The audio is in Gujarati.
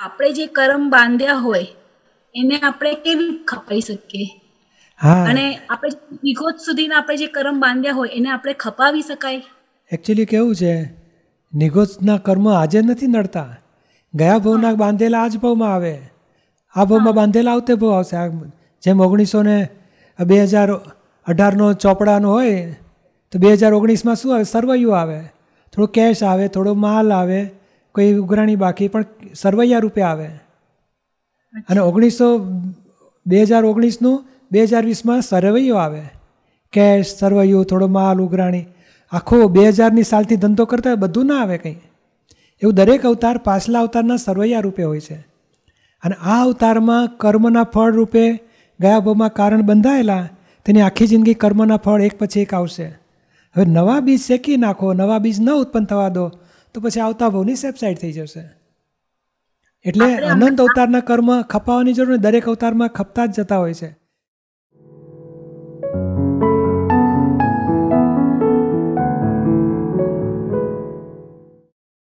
આપણે જે કર્મ બાંધ્યા હોય એને આપણે કેવી ખપાઈ શકીએ? હા. અને આપણે નિગોત સુધીના આપણે જે કર્મ બાંધ્યા હોય એને આપણે ખપાવી શકાય? એકચ્યુઅલી કેવું છે નિગોજના કર્મ આજે નથી નડતા. ગયા ભાવના બાંધેલા આ જ ભાવમાં આવે. આ ભાવમાં બાંધેલા આવતે ભાવ આવશે. આ જેમ ઓગણીસો ને બે હજાર અઢારનો ચોપડાનો હોય તો બે હજાર ઓગણીસમાં શું આવે? સરવૈયું આવે. થોડો કેશ આવે થોડો માલ આવે. કોઈ ઉઘરાણી બાકી પણ સરવૈયા રૂપે આવે. અને ઓગણીસો બે હજાર ઓગણીસનું બે હજાર વીસમાં સરવૈયો આવે. કેશ સરવૈયું થોડો માલ ઉઘરાણી. આખો બે હજારની સાલથી ધંધો કરતા બધું ના આવે કંઈ. એવું દરેક અવતાર પાછલા અવતારના સરવૈયા રૂપે હોય છે. અને આ અવતારમાં કર્મના ફળ રૂપે ગયા ભાવમાં કારણ બંધાયેલા તેની આખી જિંદગી કર્મના ફળ એક પછી એક આવશે. હવે નવા બીજ શેકી નાખો નવા બીજ ન ઉત્પન્ન થવા દો. તો પછી આવતા ભાવની સેબસાઇડ થઈ જશે. એટલે અનંત અવતારના કર્મ ખપાવવાની જરૂર નહીં. દરેક અવતારમાં ખપતા જ જતા હોય છે.